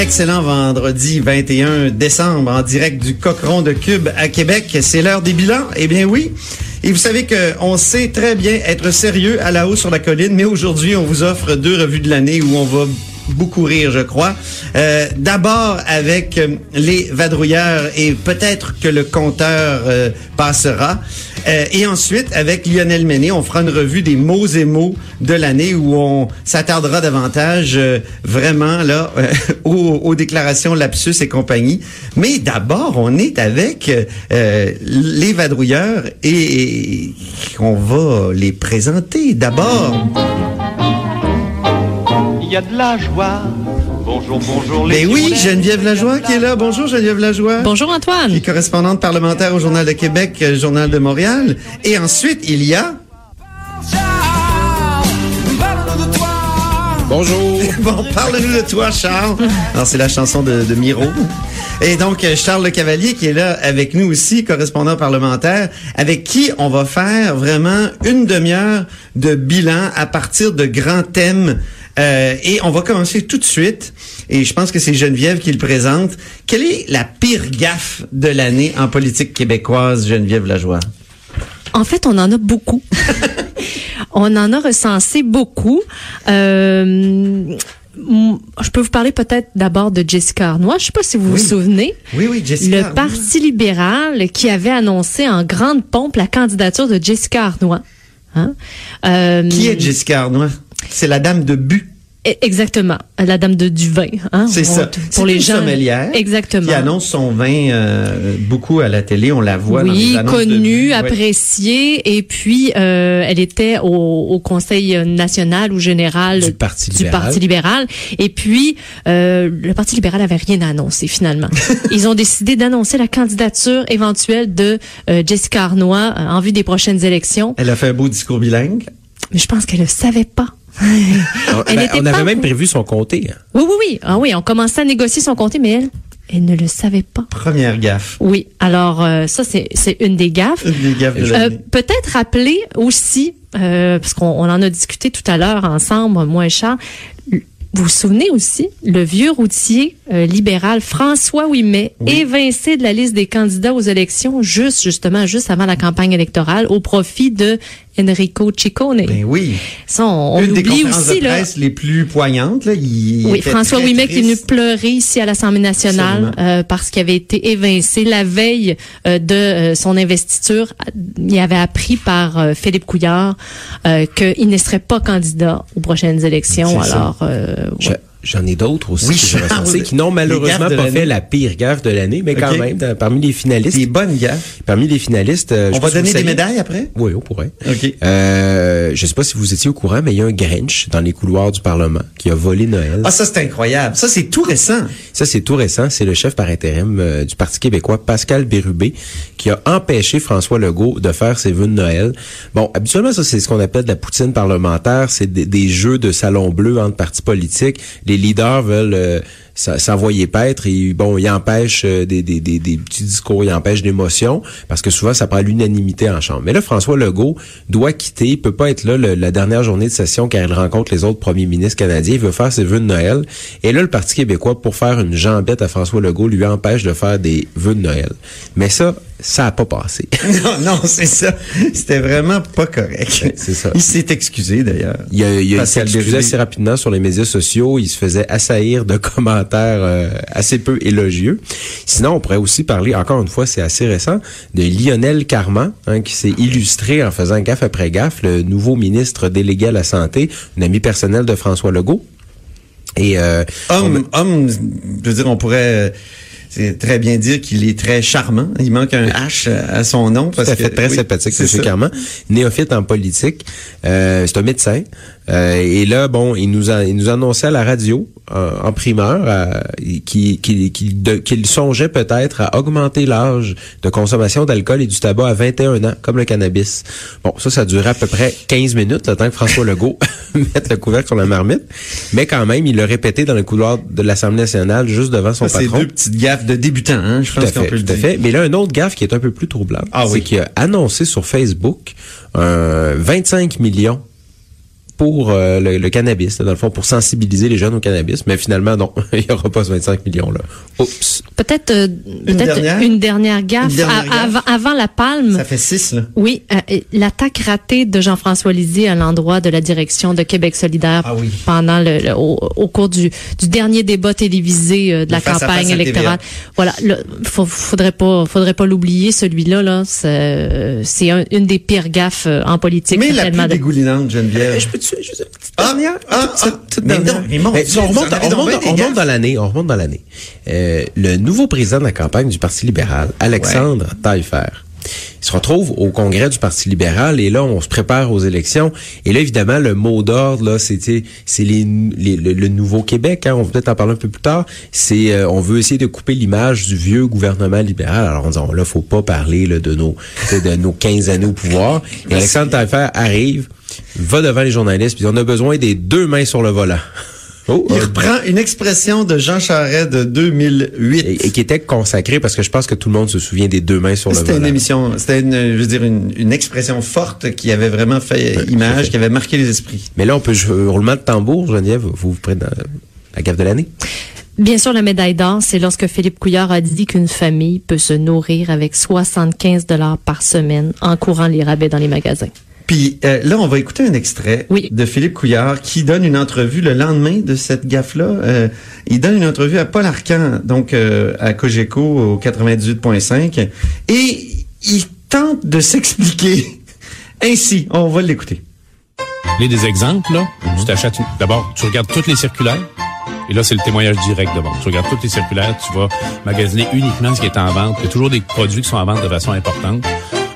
Excellent vendredi 21 décembre en direct du Cochon de Cube à Québec. C'est l'heure des bilans. Eh bien oui. Et vous savez qu'on sait très bien être sérieux à la hausse sur la colline, mais aujourd'hui, on vous offre deux revues de l'année où on va beaucoup rire, je crois. Euh, D'abord avec euh, les vadrouilleurs et peut-être que le compteur euh, passera. Euh, et ensuite, avec Lionel Méné, on fera une revue des mots et mots de l'année où on s'attardera davantage euh, vraiment là euh, aux, aux déclarations lapsus et compagnie. Mais d'abord, on est avec les vadrouilleurs et on va les présenter. D'abord... A de la joie. Bonjour, bonjour les Ben oui. Geneviève Lajoie qui est là. Bonjour Geneviève Lajoie. Bonjour Antoine. Qui est correspondante parlementaire au Journal de Québec, euh, Journal de Montréal. Et ensuite, il y a... Bonjour. Bon, parle-nous de toi, Charles. Alors, c'est la chanson de, de Miro. Et donc, euh, Charles Le Cavalier qui est là avec nous aussi, correspondant parlementaire, avec qui on va faire vraiment une demi-heure de bilan à partir de grands thèmes. Euh, et on va commencer tout de suite. Et je pense que c'est Geneviève qui le présente. Quelle est la pire gaffe de l'année en politique québécoise, Geneviève Lajoie? En fait, on en a beaucoup. on en a recensé beaucoup. Euh, je peux vous parler peut-être d'abord de Jessica Arnois. Je sais pas si vous Oui. vous souvenez. Oui, oui, Jessica. Le. Parti libéral qui avait annoncé en grande pompe la candidature de Jessica Arnois. Hein? Euh, Qui est Jessica Arnois? C'est la dame de but. e- Exactement, la dame de du vin. Hein? C'est ça. Pour les une gens. sommelière Exactement. qui annonce son vin euh, beaucoup à la télé. On la voit dans oui, les annonces de connue. Ouais. appréciée, et puis euh, elle était au, au Conseil national ou général Du Parti du libéral. Parti libéral. Et puis euh, le Parti libéral avait rien à annoncer finalement. Ils ont décidé d'annoncer la candidature éventuelle de Jessica Arnois en vue des prochaines élections. Elle a fait un beau discours bilingue. Mais je pense qu'elle ne savait pas. Ben, était on pas avait même prévu son comté. hein. Oui, oui, oui. Ah oui, on commençait à négocier son comté, mais elle, elle ne le savait pas. Première gaffe. Oui, alors euh, ça, c'est c'est une des gaffes. Une des gaffes de Euh. Peut-être rappeler aussi, euh, parce qu'on on en a discuté tout à l'heure ensemble, moi et Charles, vous vous souvenez aussi, le vieux routier euh, libéral François Ouimet, évincé de la liste des candidats aux élections, juste justement, juste avant la campagne électorale, au profit de Enrico Ciccone. Ben oui. Ça, on, Une des oublie conférences aussi, de là. les plus poignantes. Là. Il Oui, François Ouimet qui est venu pleurer ici à l'Assemblée nationale euh, parce qu'il avait été évincé la veille euh, de euh, son investiture. Il avait appris par euh, Philippe Couillard euh, qu'il ne serait pas candidat aux prochaines élections. Alors, euh, Je- J'en ai d'autres aussi Oui, que j'ai Charles. recensés qui n'ont malheureusement pas fait la pire gaffe de l'année, mais quand même, dans- parmi les finalistes, Des bonnes gaffes. parmi les finalistes, euh, je On va donner des médailles après? Oui, on pourrait. OK. Euh, je sais pas si vous étiez au courant, mais il y a un Grinch dans les couloirs du Parlement qui a volé Noël. Ah, ça, c'est incroyable. Ça, c'est tout récent. Ça, c'est tout récent. C'est le chef par intérim euh, du Parti québécois, Pascal Bérubé, qui a empêché François Legault de faire ses vœux de Noël. Bon, habituellement, ça, c'est ce qu'on appelle de la poutine parlementaire. C'est des, des jeux de salon bleu entre partis politiques. Les leaders veulent euh, s'envoyer paître et, bon, ils empêchent euh, des, des, petits discours, ils empêchent l'émotion, parce que souvent, ça prend l'unanimité en chambre. Mais là, François Legault doit quitter, il peut pas être là la dernière journée de session car il rencontre les autres premiers ministres canadiens, il veut faire ses vœux de Noël. Et là, le Parti québécois, pour faire une jambette à François Legault, lui empêche de faire des vœux de Noël. Mais ça, ça a pas passé. non, non, c'est ça. C'était vraiment pas correct. c'est ça. Il s'est excusé d'ailleurs. Il, a, il, a, il s'est excusé assez rapidement sur les médias sociaux. Il se faisait assaillir de commentaires euh, assez peu élogieux. Sinon, on pourrait aussi parler, encore une fois, c'est assez récent, de Lionel Carman, hein, qui s'est illustré en faisant gaffe après gaffe, le nouveau ministre délégué à la santé, un ami personnel de François Legault. Et euh, Homme, homme, je veux dire, on pourrait c'est très bien dire qu'il est très charmant. Il manque un H à son nom. Parce à fait que, très oui, sympathique, c'est ça. Carman. Néophyte en politique. Euh, c'est un médecin. Euh, et là, bon, il nous a, il nous annonçait à la radio, euh, en primeur, euh, qu'il songeait peut-être à augmenter l'âge de consommation d'alcool et du tabac à 21 ans, comme le cannabis. Bon, ça, ça durait à peu près 15 minutes, le temps que François Legault mette le couvercle sur la marmite. Mais quand même, il l'a répété dans le couloir de l'Assemblée nationale, juste devant son Ça, c'est deux petites gaffes de débutants, hein, je Tout pense qu'on peut le dire. fait. Mais là, un autre gaffe qui est un peu plus troublant, Ah c'est oui. qu'il a annoncé sur Facebook euh, 25 millions pour euh, le, le cannabis, là, dans le fond, pour sensibiliser les jeunes au cannabis. Mais finalement, non, il n'y aura pas ce 25 millions-là. Oups. Peut-être euh, dernière? une dernière gaffe, Une dernière à- gaffe? Avant, avant la palme. Ça fait six, là. Oui, euh, l'attaque ratée de Jean-François Lisée à l'endroit de la direction de Québec solidaire Ah oui. pendant le, le- au, au cours du, du dernier débat télévisé euh, de la à campagne face à électorale. TVA. Voilà, faut, faudrait pas faudrait pas l'oublier celui-là là, c'est c'est un- une des pires gaffes euh, en politique Mais la plus dégoulinante, Geneviève. Je peux-tu juste une petite Ah, dernière? ah, toute- ah, toute mais dernière. non, mais mon Mais Dieu, on remonte, on remonte- on dans l'année, on remonte dans l'année. Euh, le nouveau président de la campagne du Parti libéral, Alexandre Taillefer, il se retrouve au congrès du Parti libéral et là, on se prépare aux élections. Et là, évidemment, le mot d'ordre, là, c'est les, les- le, le nouveau Québec. Hein, on va peut-être en parler un peu plus tard. C'est, euh, on veut essayer de couper l'image du vieux gouvernement libéral. Alors, on dit, on, là, faut pas parler là, de nos, de, de nos 15 années au pouvoir. Et Alexandre Taillefer arrive, va devant les journalistes, puis on a besoin des deux mains sur le volant. Oh, Il euh, reprend une expression de Jean Charest de 2008. et, et qui était consacré parce que je pense que tout le monde se souvient des deux mains sur le C'était volant. une émission, c'était une, je veux dire, une, une expression forte qui avait vraiment fait image, qui avait marqué les esprits. Mais là, on peut jouer roulement de tambour, Geneviève, vous vous prenez dans la gaffe de l'année? Bien sûr, la médaille d'or, c'est lorsque Philippe Couillard a dit qu'une famille peut se nourrir avec 75 dollars par semaine en courant les rabais dans les magasins. Puis euh, là, on va écouter un extrait Oui. de Philippe Couillard qui donne une entrevue le lendemain de cette gaffe-là. Euh, il donne une entrevue à Paul Arcan, donc euh, à Cogeco au 98.5, et il tente de s'expliquer ainsi. On va l'écouter. Les des exemples, là, tu t'achètes, une- d'abord, tu regardes toutes les circulaires, et là, c'est le témoignage direct d'abord. Tu regardes toutes les circulaires, tu vas magasiner uniquement ce qui est en vente. Il y a toujours des produits qui sont en vente de façon importante.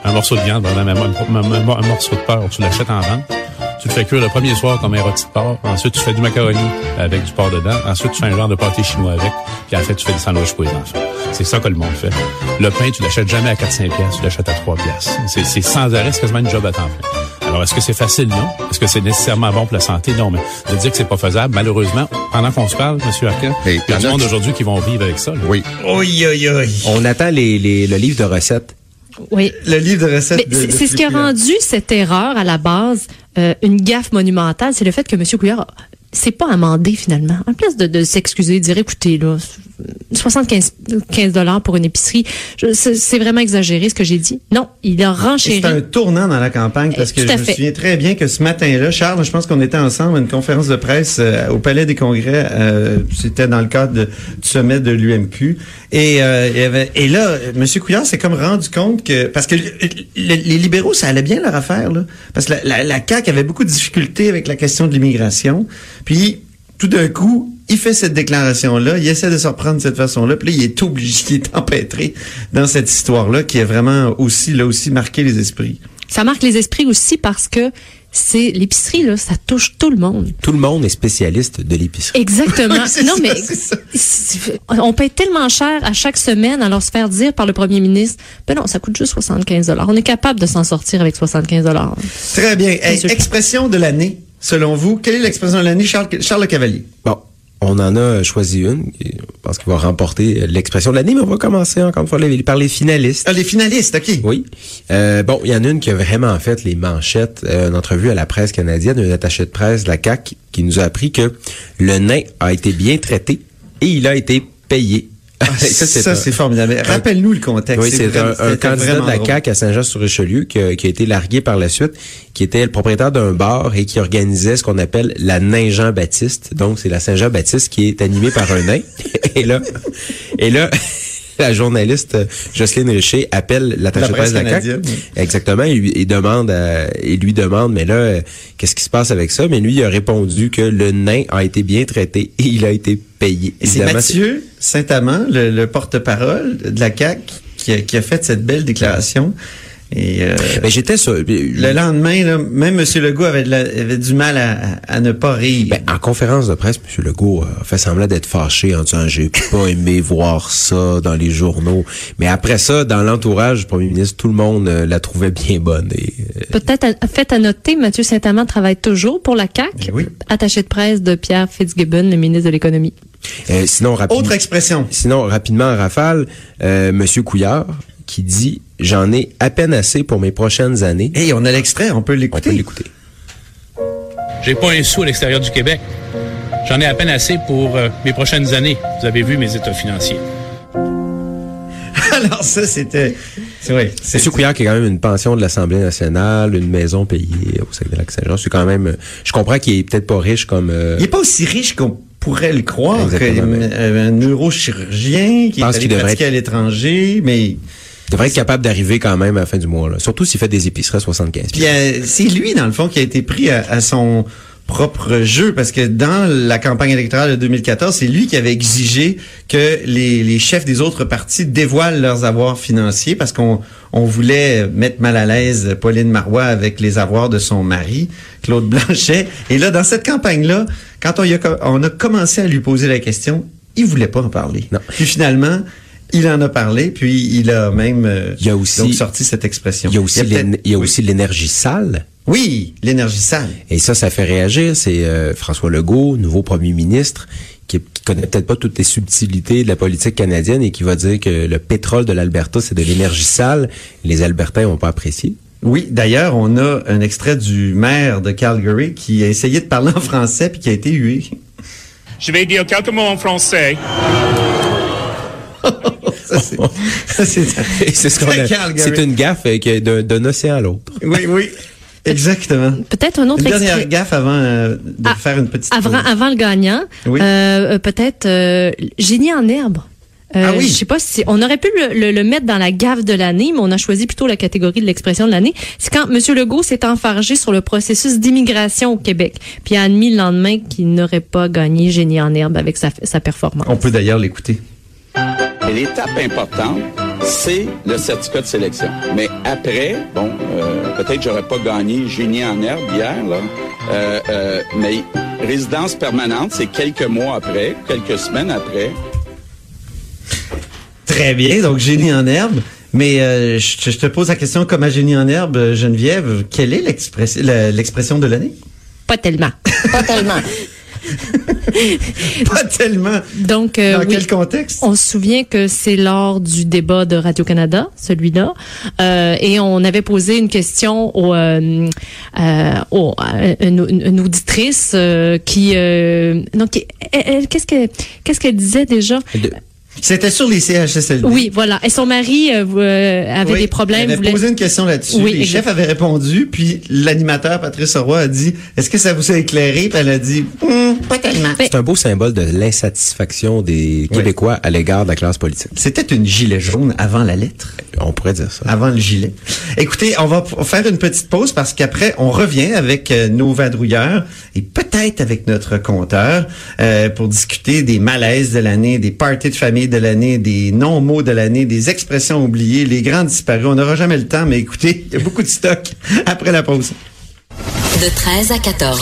Un morceau de viande, même un, un- un- un morceau de porc, tu l'achètes en vente. Tu le fais cuire le premier soir comme un rôti de porc. Ensuite, tu fais du macaroni avec du porc dedans. Ensuite, tu fais un genre de pâté chinois avec. Puis après, tu fais des sandwichs pour les enfants. C'est ça que le monde fait. Le pain, tu l'achètes jamais à 4-5 piastres, tu l'achètes à 3 piastres. C'est, c'est sans arrêt, c'est quasiment une job à temps plein. Alors, est-ce que c'est facile? Non. Est-ce que c'est nécessairement bon pour la santé? Non, mais de dire que c'est pas faisable, malheureusement, pendant qu'on se parle, M. Mais il y a du monde qui- aujourd'hui qui vont vivre avec ça. là. Oui. Oui, oui, oui. On attend les, les- le livre de recettes. Oui. Le livre de recettes. C'est ce qui a rendu cette erreur à la base euh, une gaffe monumentale, c'est le fait que M. Couillard c'est pas amendé finalement. En place de, de s'excuser, de dire écoutez là, 75 15 dollars pour une épicerie, c'est vraiment exagéré ce que j'ai dit. Non, il a renchéri. C'est un tournant dans la campagne parce Eh, que tout je à me fait. souviens très bien que ce matin-là, Charles, je pense qu'on était ensemble à une conférence de presse euh, au Palais des Congrès. euh, C'était dans le cadre de- du sommet de l'UMQ. Et, euh, il y avait- et là, euh, M. Couillard s'est comme rendu compte que... Parce que le- le- les libéraux, ça allait bien leur affaire. Là, parce que la, la, la CAQ avait beaucoup de difficultés avec la question de l'immigration. Puis, tout d'un coup, il fait cette déclaration-là, il essaie de se reprendre de cette façon-là, puis là, il est obligé, il est empêtré dans cette histoire-là qui a vraiment aussi, là aussi, marqué les esprits. Ça marque les esprits aussi parce que c'est l'épicerie là, ça touche tout le monde. Tout le monde est spécialiste de l'épicerie. Exactement. Oui, non, ça, mais ça. on paye tellement cher à chaque semaine, alors se faire dire par le premier ministre, ben non, ça coûte juste 75 dollars. On est capable de s'en sortir avec 75 dollars. Très bien. Hey, expression de l'année, selon vous. Quelle est l'expression de l'année, Charles, Charles Le Cavalier? Bon, on en a choisi une. et Je pense qu'il va remporter l'expression de l'année, mais on va commencer encore une fois par les finalistes. Ah, les finalistes, OK. Oui. Euh, bon, il y en a une qui a vraiment fait les manchettes. Euh, une entrevue à la presse canadienne, un attaché de presse de la CAQ qui nous a appris que le nain a été bien traité et il a été payé Ça, c'est ça, c'est formidable. Rappelle-nous le contexte. Oui, c'est un, candidat de la. CAQ à Saint-Jean-sur-Richelieu qui, a- qui a été largué par la suite, qui était le propriétaire d'un bar et qui organisait ce qu'on appelle la Nain-Jean-Baptiste. Donc, c'est la Saint-Jean-Baptiste qui est animée par un nain. et là, et là, la journaliste euh, Jocelyne Richer appelle l'attaché La de presse de la CAQ. Exactement. Il, demande, à- il lui demande, mais là, euh, qu'est-ce qui se passe avec ça? Mais lui, il a répondu que le nain a été bien traité et il a été payé. C'est Mathieu Saint-Amand, le, le porte-parole de la CAQ, qui a, qui a fait cette belle déclaration. Et euh, Ben, j'étais sur, le lendemain, là, même M. Legault avait, de la- avait du mal à, ne pas rire. Ben, en conférence de presse, M. Legault a fait semblant d'être fâché en disant j'ai pas aimé voir ça dans les journaux. Mais après ça, dans l'entourage du premier ministre, tout le monde euh, la trouvait bien bonne. Et, euh, Peut-être à- fait à noter, Mathieu Saint-Amand travaille toujours pour la CAQ, Eh oui. attaché de presse de Pierre Fitzgibbon, le ministre de l'économie. euh, sinon, rapi- Autre expression. sinon, rapidement en rafale, euh, M. Couillard qui dit j'en ai à peine assez pour mes prochaines années. Hey, on a l'extrait, on peut On peut l'écouter. l'écouter. J'ai pas un sou à l'extérieur du Québec. J'en ai à peine assez pour euh, mes prochaines années. Vous avez vu mes états financiers. Alors ça, c'était... C'est vrai. c'est- M. Couillard qui a quand même une pension de l'Assemblée nationale, une maison payée au Saguenay-Lac-Saint-Jean. C'est quand même... euh, Je comprends qu'il est peut-être pas riche comme... euh, Il est pas aussi riche qu'on pourrait le croire. que, euh, un neurochirurgien qui est pense allé pratiquer à l'étranger, mais devrait être capable d'arriver quand même à la fin du mois. Là. Surtout s'il fait des épiceries à 75 Puis euh, c'est lui, dans le fond, qui a été pris à, à son propre jeu, parce que dans la campagne électorale de 2014, c'est lui qui avait exigé que les, les chefs des autres partis dévoilent leurs avoirs financiers, parce qu'on on voulait mettre mal à l'aise Pauline Marois avec les avoirs de son mari, Claude Blanchet. Et là, dans cette campagne-là, quand on, y a, on a commencé à lui poser la question, il voulait pas en parler. Non. Puis finalement... Il en a parlé, puis il a même euh, Il y a aussi- donc sorti cette expression. Il y a aussi peut-être- l'én- il y a oui. aussi l'énergie sale. Oui, l'énergie sale. Et ça, ça fait réagir. C'est euh, François Legault, nouveau premier ministre, qui, qui connaît peut-être pas toutes les subtilités de la politique canadienne et qui va dire que le pétrole de l'Alberta, c'est de l'énergie sale. Les Albertains n'ont pas apprécié. Oui, d'ailleurs, on a un extrait du maire de Calgary qui a essayé de parler en français puis qui a été hué. Je vais dire quelques mots en français. Ça, c'est- ce qu'on a-. C'est une gaffe euh, d'un océan à l'autre. Oui, oui, exactement. Peut-être un autre Une dernière extrait. gaffe avant euh, de Ah, faire une petite Avant, pause. avant le gagnant, Oui. euh, euh, peut-être euh, génie en herbe. Euh, Ah oui. Je sais pas si on aurait pu le, le- le mettre dans la gaffe de l'année, mais on a choisi plutôt la catégorie de l'expression de l'année. C'est quand M. Legault s'est enfargé sur le processus d'immigration au Québec, puis a admis le lendemain qu'il n'aurait pas gagné génie en herbe avec sa, sa performance. On peut d'ailleurs l'écouter. Et l'étape importante, c'est le certificat de sélection. Mais après, bon, euh, peut-être j'aurais pas gagné génie en herbe hier, là, euh, euh, mais résidence permanente, c'est quelques mois après, quelques semaines après. Très bien, donc génie en herbe. Mais euh, je, je te pose la question comme à génie en herbe, Geneviève, quelle est l'expression de l'année? Pas tellement. Pas tellement. Pas tellement. Donc, euh, Dans oui. quel contexte? On se souvient que c'est lors du débat de Radio-Canada, celui-là, euh, et on avait posé une question au, euh, euh, au- à une, auditrice euh, qui, euh, donc, elle- elle- qu'est-ce que qu'est-ce qu'elle disait déjà? De- C'était sur les CHSLD. Oui, voilà. Et son mari euh, euh, avait Oui, des problèmes. Elle avait voulait- posé une question là-dessus. Oui, les exact. chefs avaient répondu, puis l'animateur Patrice Roy a dit Est-ce que ça vous a éclairé? Puis elle a dit Hum, Pas tellement. C'est un beau symbole de l'insatisfaction des Québécois à l'égard de la classe politique. C'était une gilet jaune avant la lettre, On pourrait dire ça. avant le gilet. Écoutez, on va faire une petite pause parce qu'après, on revient avec euh, nos vadrouilleurs et peut-être avec notre compteur euh, pour discuter des malaises de l'année, des parties de famille de l'année, des non-mots de l'année, des expressions oubliées, les grands disparus. On n'aura jamais le temps, mais écoutez, il y a beaucoup de stock après la pause. De 13 à 14.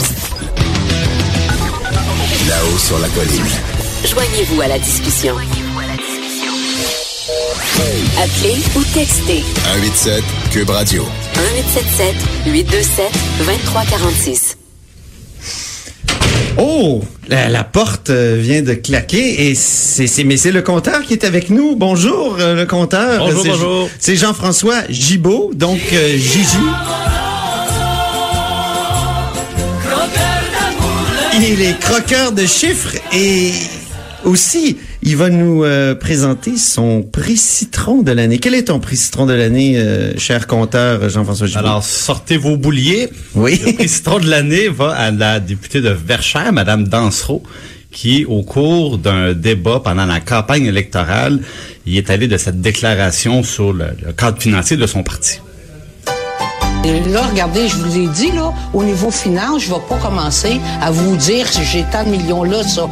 Là-haut sur la colline. Joignez-vous à la discussion. Appelez ou textez 187 Cube Radio. 1877 827 2346. Oh, la, la porte euh, vient de claquer et c'est c'est mais c'est le compteur qui est avec nous. Bonjour euh, le compteur. Bonjour, C'est- bonjour. C'est Jean-François Gibault, donc euh, Gigi. Il est croqueur de chiffres et Aussi, il va nous euh, présenter son prix citron de l'année. Quel est ton prix citron de l'année, euh, cher compteur Jean-François Gibault? Alors, sortez vos bouliers. Oui. Le prix citron de l'année va à la députée de Verchères, Madame Dansereau, qui, au cours d'un débat pendant la campagne électorale, il est allé de cette déclaration sur le, le cadre financier de son parti. Et Là, regardez, je vous ai dit, là, au niveau finance, je vais pas commencer à vous dire si j'ai tant de millions là, ça.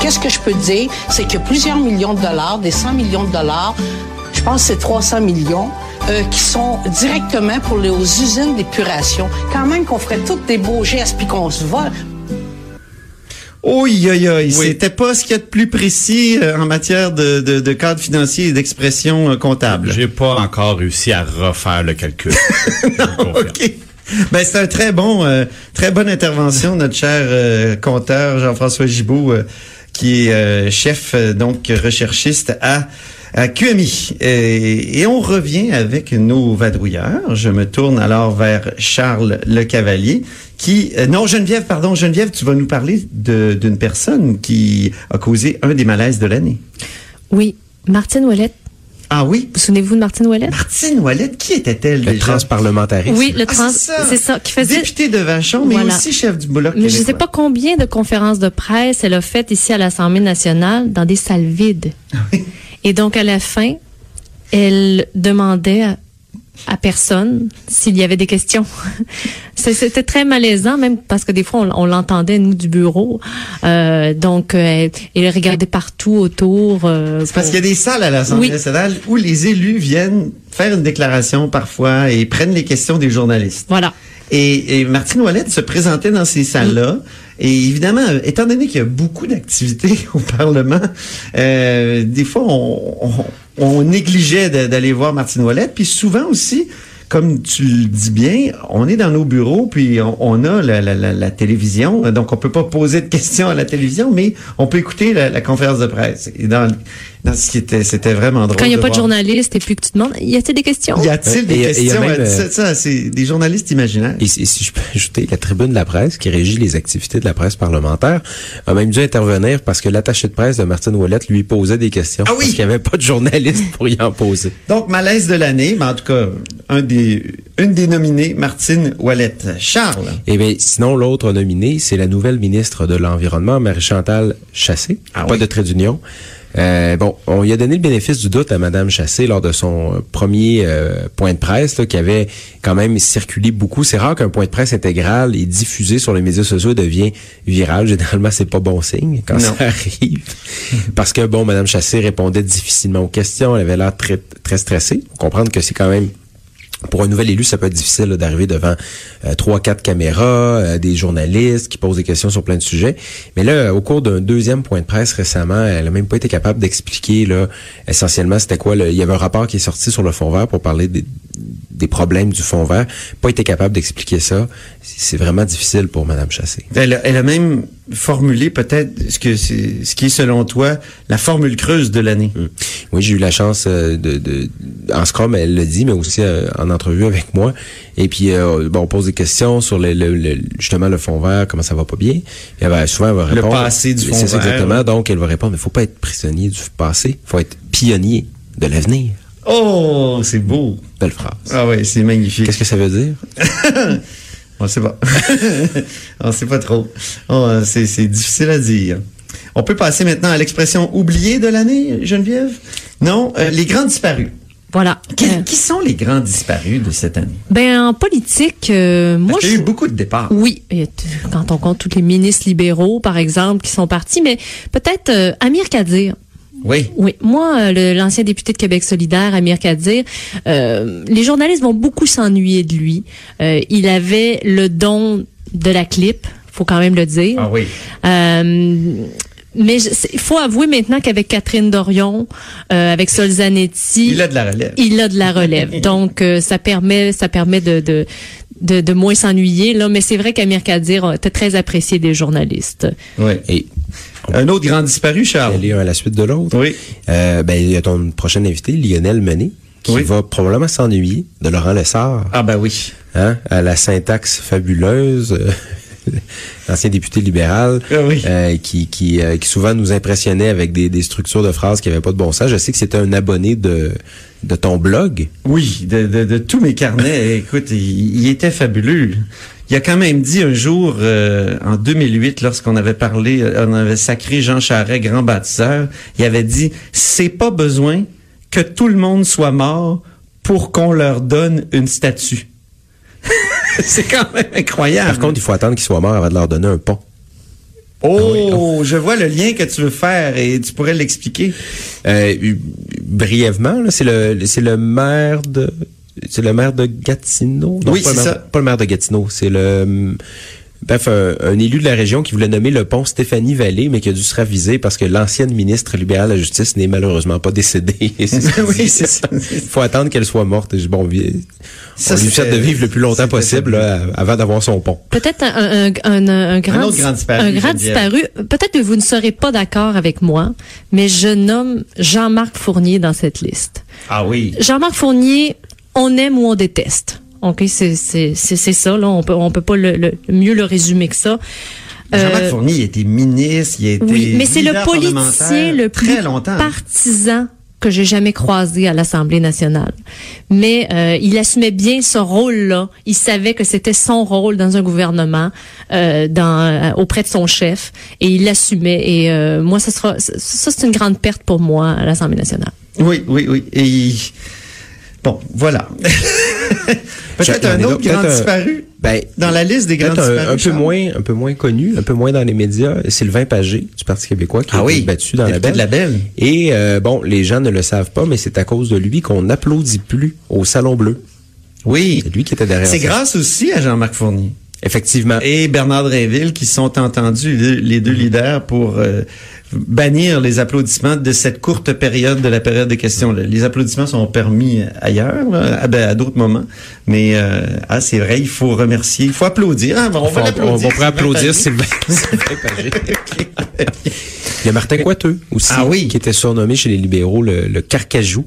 Qu'est-ce que je peux dire? C'est que plusieurs millions de dollars, des 100 millions de dollars, je pense que c'est 300 millions, euh, qui sont directement pour les usines d'épuration. Quand même qu'on ferait tous des beaux gestes puis qu'on se vole. Oui, aïe, aïe, c'était pas ce qu'il y a de plus précis euh, en matière de, de, de cadre financier et d'expression euh, comptable. J'ai pas encore réussi à refaire le calcul. OK. Ben, c'est un très bon, euh, très bonne intervention, notre cher compteur Jean-François Gibault, qui est chef, donc recherchiste à, à QMI. Et, et on revient avec nos vadrouilleurs. Je me tourne alors vers Charles Le Cavalier, qui... euh, non, Geneviève, pardon, Geneviève, tu vas nous parler de- d'une personne qui a causé un des malaises de l'année. Oui, Martine Ouellette. Ah oui? Vous souvenez-vous de Martine Ouellette? Martine Ouellette, qui était-elle Le déjà? transparlementarisme. Oui, le Ah, trans, c'est ça. c'est ça, qui faisait. Député de Vachon, mais Voilà. aussi chef du Bloc Mais je sais québécois. pas combien de conférences de presse elle a faites ici à l'Assemblée nationale dans des salles vides. Et donc, à la fin, elle demandait à, à personne s'il y avait des questions. C'était très malaisant, même parce que des fois, on, on l'entendait, nous, du bureau. Euh, donc, euh, elle, elle regardait partout autour. euh, C'est parce pour- qu'il y a des salles à l'Assemblée Oui. nationale où les élus viennent faire une déclaration parfois et prennent les questions des journalistes. Voilà. Et, et Martine Ouellette se présentait dans ces salles-là. Et évidemment, étant donné qu'il y a beaucoup d'activités au Parlement, euh, des fois, on, on, on négligeait d'aller voir Martine Ouellette. Puis souvent aussi, comme tu le dis bien, on est dans nos bureaux, puis on, on a la, la, la, télévision. Donc, on peut pas poser de questions à la télévision, mais on peut écouter la, conférence de presse. Dans ce qui était, c'était vraiment drôle. Quand il n'y a pas de journaliste et puis que tu demandes, y a-t-il des questions? Y a-t-il des Et- et y a questions? même, dit euh, ça, ça, c'est des journalistes imaginaires. Et si, si je peux ajouter, la tribune de la presse, qui régit les activités de la presse parlementaire, a même dû intervenir parce que l'attaché de presse de Martine Ouellette lui posait des questions. Ah oui? Parce qu'il n'y avait pas de journaliste pour y en poser. Donc, malaise de l'année, mais en tout cas, un des, une des nominées, Martine Ouellette. Charles? Et bien, sinon, l'autre nominée, c'est la nouvelle ministre de l'Environnement, Marie-Chantal Chassé. Ah pas oui? de trait d'union. Euh, bon, on lui a donné le bénéfice du doute à Madame Chassé lors de son euh, premier euh, point de presse là, qui avait quand même circulé beaucoup. C'est rare qu'un point de presse intégral et diffusé sur les médias sociaux devient viral. Généralement, c'est pas bon signe quand Non. ça arrive. Parce que bon, Madame Chassé répondait difficilement aux questions. Elle avait l'air très très stressée. Faut comprendre que c'est quand même pour un nouvel élu, ça peut être difficile d'arriver devant euh, trois, quatre caméras, euh, des journalistes qui posent des questions sur plein de sujets. Mais là, au cours d'un deuxième point de presse récemment, elle a même pas été capable d'expliquer là essentiellement c'était quoi. le- il y avait un rapport qui est sorti sur le fond vert pour parler des, des problèmes du fond vert. Pas été capable d'expliquer ça. C'est vraiment difficile pour Madame Chassé. Elle a, elle a même formulé peut-être ce que ce qui est selon toi la formule creuse de l'année. Oui, j'ai eu la chance euh, de, de en Scrum, elle le dit, mais aussi euh, en entrevue avec moi. Et puis, euh, bon, on pose des questions sur le, le- le- justement le fond vert, comment ça va pas bien. Et elle va- souvent, elle va Le répondre. passé du fond C'est vert, exactement. ouais. Donc, elle va répondre, mais faut pas être prisonnier du passé, faut être pionnier de l'avenir. Oh, c'est beau. Belle phrase. Ah oui, c'est magnifique. Qu'est-ce que ça veut dire? On sait pas. On sait pas trop. Oh, c'est, c'est difficile à dire. On peut passer maintenant à l'expression oubliée de l'année, Geneviève? Non, euh, les grands disparus. Voilà. Qui, Euh, qui sont les grands disparus de cette année? ben, en politique, euh, moi, je... eu beaucoup de départs. Oui, quand on compte tous les ministres libéraux, par exemple, qui sont partis, mais peut-être euh, Amir Kadir. Oui. Oui, moi, euh, l'ancien député de Québec solidaire, Amir Kadir, euh, les journalistes vont beaucoup s'ennuyer de lui. Euh, il avait le don de la clip, faut quand même le dire. Ah oui. Euh, mais il faut avouer maintenant qu'avec Catherine Dorion, euh, avec Solzanetti, Il a de la relève. il a de la relève. Donc, euh, ça permet, ça permet de, de, de, de moins s'ennuyer. Là, mais c'est vrai qu'Amir Kadir était très apprécié des journalistes. Oui. Et Un autre grand disparu, Charles. aller un à la suite de l'autre. Oui. Euh, ben, il y a ton prochain invité, Lionel Menet, qui Oui. va probablement s'ennuyer de Laurent Lessard. Ah ben oui. hein, à la syntaxe fabuleuse, l'ancien député libéral, Ah oui. euh, qui, qui, euh, qui souvent nous impressionnait avec des, des structures de phrases qui n'avaient pas de bon sens. Je sais que c'était un abonné de, de ton blog. Oui, de, de, de tous mes carnets. Écoute, il, il était fabuleux. Il a quand même dit un jour, euh, en 2008, lorsqu'on avait parlé, on avait sacré Jean Charest, grand bâtisseur, il avait dit, c'est pas besoin que tout le monde soit mort pour qu'on leur donne une statue. c'est quand même incroyable. Par contre, il faut attendre qu'il soit mort avant de leur donner un pont. Oh, je vois le lien que tu veux faire et tu pourrais l'expliquer. Euh, brièvement, c'est le c'est le maire de c'est le maire de Gatineau? Oui, c'est ça. Pas le maire de Gatineau, c'est le bref un, un élu de la région qui voulait nommer le pont Stéphanie Vallée, mais qui a dû se raviser parce que l'ancienne ministre libérale de la justice n'est malheureusement pas décédée. Ce Oui, c'est ça. Il faut attendre qu'elle soit morte. Et je- Bon, Ça, on lui souhaite de vivre le plus longtemps possible là, avant d'avoir son pont. Peut-être un, un, un, un grand, autre grand disparu, un grand disparu. Peut-être que vous ne serez pas d'accord avec moi, mais je nomme Jean-Marc Fournier dans cette liste. Ah oui. Jean-Marc Fournier, on aime ou on déteste. OK, c'est ça là, on peut on peut pas le, le- mieux le résumer que ça. Jean-Marc Euh, Fournier, il été ministre, il a été oui, mais c'est le politicien le plus très longtemps. partisan que j'ai jamais croisé à l'Assemblée nationale. Mais euh, il assumait bien ce rôle-là. Il savait que c'était son rôle dans un gouvernement, euh, dans, auprès de son chef, et il l'assumait. Et moi, ça sera, ça, ça, c'est une grande perte pour moi à l'Assemblée nationale. Oui, oui, oui. Et bon, voilà. Peut-être un autre grand disparu Ben, dans la liste des grands un, disparus. un peu moins, un peu moins connu, un peu moins dans les médias, Sylvain Pagé du Parti québécois qui Ah a oui, été battu dans la belle. de la Belle. Et euh, bon, les gens ne le savent pas, mais c'est à cause de lui qu'on n'applaudit plus au Salon Bleu. Oui. C'est lui qui était derrière. C'est grâce aussi à Jean-Marc Fournier. Effectivement. Et Bernard Drinville qui sont entendus, les deux leaders, pour euh, bannir les applaudissements de cette courte période de la période des questions. Les applaudissements sont permis ailleurs, là, à, ben, à d'autres moments. Mais euh, ah, c'est vrai, il faut remercier, il faut applaudir. hein. On va on, l'applaudir. on va pourrait applaudir Sylvain Sylvain, Sylvain Pagé. Il y a Martin Coiteux aussi, Ah oui. qui était surnommé chez les libéraux le, le carcajou.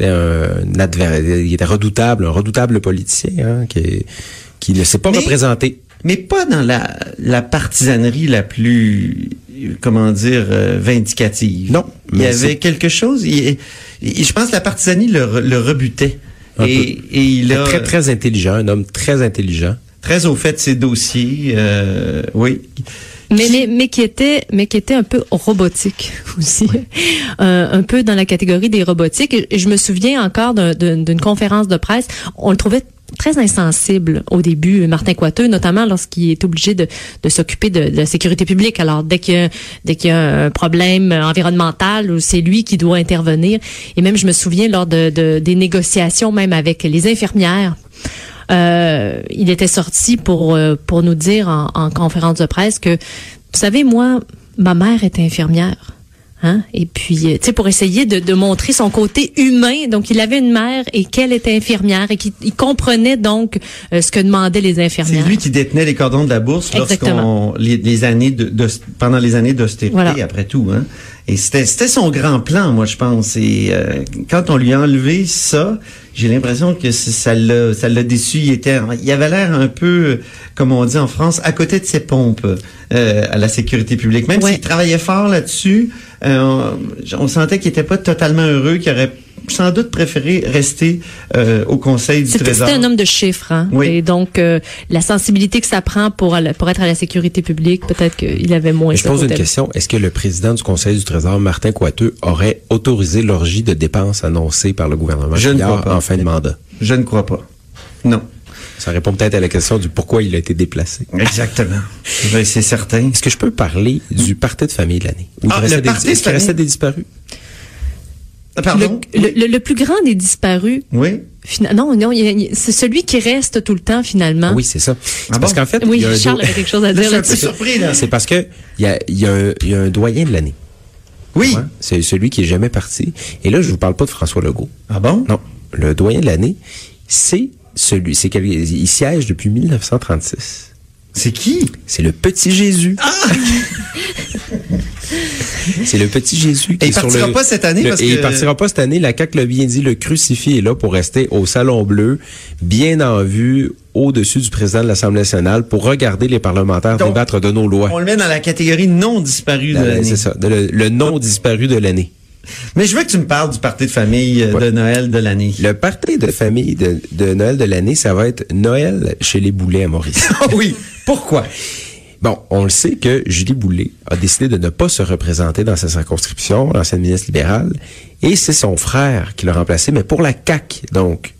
Un, adver- il était redoutable, un redoutable politicien hein, qui, qui ne s'est pas Mais- représenté. mais pas dans la, la partisanerie la plus, euh, comment dire, euh, vindicative. Non, Il y avait quelque chose, il- il- je pense que la partisanerie le, re- le rebutait. Un Et, et il a Très, très intelligent, un homme très intelligent. très au fait de ses dossiers, euh, oui. Mais, mais, mais qui était, mais qui était un peu robotique aussi, Euh, un peu dans la catégorie des robotiques. Et, je me souviens encore d'un- d'un- d'une conférence de presse. On le trouvait très insensible au début, Martin Coiteux, notamment lorsqu'il est obligé de, s'occuper de, la sécurité publique. Alors dès qu'il y a, dès qu'il un problème environnemental, c'est lui qui doit intervenir. Et même je me souviens lors de, de- des négociations, même avec les infirmières. Euh, il était sorti pour euh, pour nous dire en conférence de presse que vous savez moi ma mère est infirmière hein? Et puis euh, tu sais pour essayer de, de montrer son côté humain donc il avait une mère et qu'elle était infirmière et qu'il il comprenait donc euh, ce que demandaient les C'est infirmières lui qui détenait les cordons de la bourse lorsqu'on les, les années de, de- pendant les années d'austérité Voilà. après tout hein. Et c'était son grand plan moi je pense. Et euh, quand on lui a enlevé ça, j'ai l'impression que ça l'a ça l'a déçu, il était il avait l'air un peu comme on dit en France à côté de ses pompes euh, à la sécurité publique. Même Ouais. s'il travaillait fort là-dessus, euh, on, on sentait qu'il était pas totalement heureux, qu'il aurait sans doute préféré rester euh, au conseil du trésor. c'était un homme de chiffres, hein? Oui. Et donc euh, la sensibilité que ça prend pour être à la sécurité publique, peut-être qu'il avait moins. Mais je pose une question. Est-ce que le président du Conseil du Trésor, Martin Coiteux, aurait autorisé l'orgie de dépenses annoncée par le gouvernement Je ne crois pas. en fin de mandat? Je ne crois pas. Non. Ça répond peut-être à la question du pourquoi il a été déplacé. Exactement. Ben, c'est certain. Est-ce que je peux parler du party de famille de l'année? Ah, il restait des- de restait des disparus? Ah, Pardon? Le, le- le- le plus grand des disparus, Oui. fina- non, non, c'est celui qui reste tout le temps finalement. Oui, c'est ça. C'est Ah parce bon? qu'en fait, Oui, il y a un Charles do- avait quelque chose à Là, je dire suis un peu là-dessus. surpris, là. c'est parce que il y a, il y a un- il y a un doyen de l'année. Oui. Ouais, C'est celui qui est jamais parti. Et là, je vous parle pas de François Legault. Ah bon? Non, le doyen de l'année, c'est celui, c'est il siège depuis 1936. C'est qui? C'est le petit Jésus. Ah! C'est le petit Jésus qui Et il sur partira le- pas cette année le- parce et il partira pas cette année. La CAQ l'a bien dit, le crucifix est là pour rester au Salon Bleu, bien en vue, au-dessus du président de l'Assemblée nationale, pour regarder les parlementaires Donc, débattre de nos lois. On le met dans la catégorie non disparue de Euh, l'année. C'est ça, de le, le non disparu de l'année. Mais je veux que tu me parles du party de famille euh, Ouais. de Noël de l'année. Le party de famille de, de Noël de l'année, ça va être Noël chez les Boulets à Maurice. Ah oui. Pourquoi? Bon, on le sait que Julie Boulay a décidé de ne pas se représenter dans sa circonscription, l'ancienne ministre libérale, et c'est son frère qui l'a remplacé, mais pour la CAQ, donc.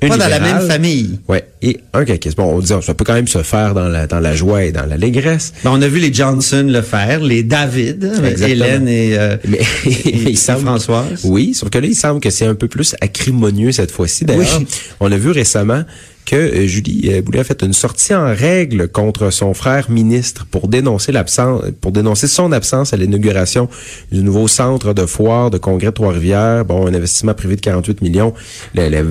Pas dans la même famille. Ouais, et un caquiste. Bon, on dit, ça peut quand même se faire dans la, dans la joie et dans l'allégresse. Ben, on a vu les Johnson le faire, les David, avec. Hélène et, euh, Mais et il semble, Françoise. Oui, sauf que là, il semble que c'est un peu plus acrimonieux cette fois-ci. D'ailleurs, Oui. on a vu récemment que euh, Julie euh, Boulay a fait une sortie en règle contre son frère ministre pour dénoncer l'absence, pour dénoncer son absence à l'inauguration du nouveau centre de foire de congrès Trois-Rivières. Bon, un investissement privé de 48 millions. Elle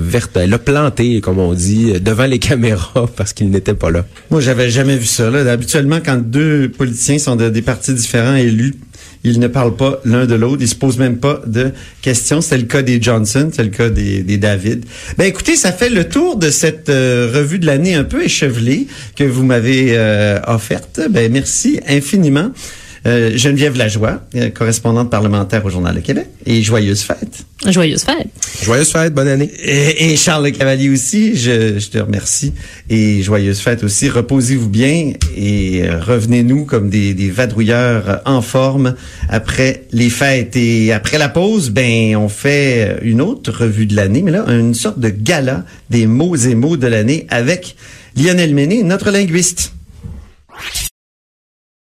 l'a planté, comme on dit, devant les caméras parce qu'il n'était pas là. Moi, j'avais jamais vu ça. Habituellement, quand deux politiciens sont de des partis différents élus, ils ne parlent pas l'un de l'autre. Ils se posent même pas de questions. C'était le cas des Johnson, c'est le cas des, des David. Ben, écoutez, ça fait le tour de cette euh, revue de l'année un peu échevelée que vous m'avez euh, offerte. Ben, merci infiniment. Euh, Geneviève Lajoie, euh, correspondante parlementaire au Journal de Québec. Et joyeuse fête. Joyeuse fête. Joyeuse fête, bonne année. Et, et Charles Le Cavalier aussi, je, je te remercie. Et joyeuse fête aussi. Reposez-vous bien et euh, revenez-nous comme des, des vadrouilleurs en forme après les fêtes. Et après la pause, ben on fait une autre revue de l'année, mais là, une sorte de gala des mots et mots de l'année avec Lionel Méné, notre linguiste.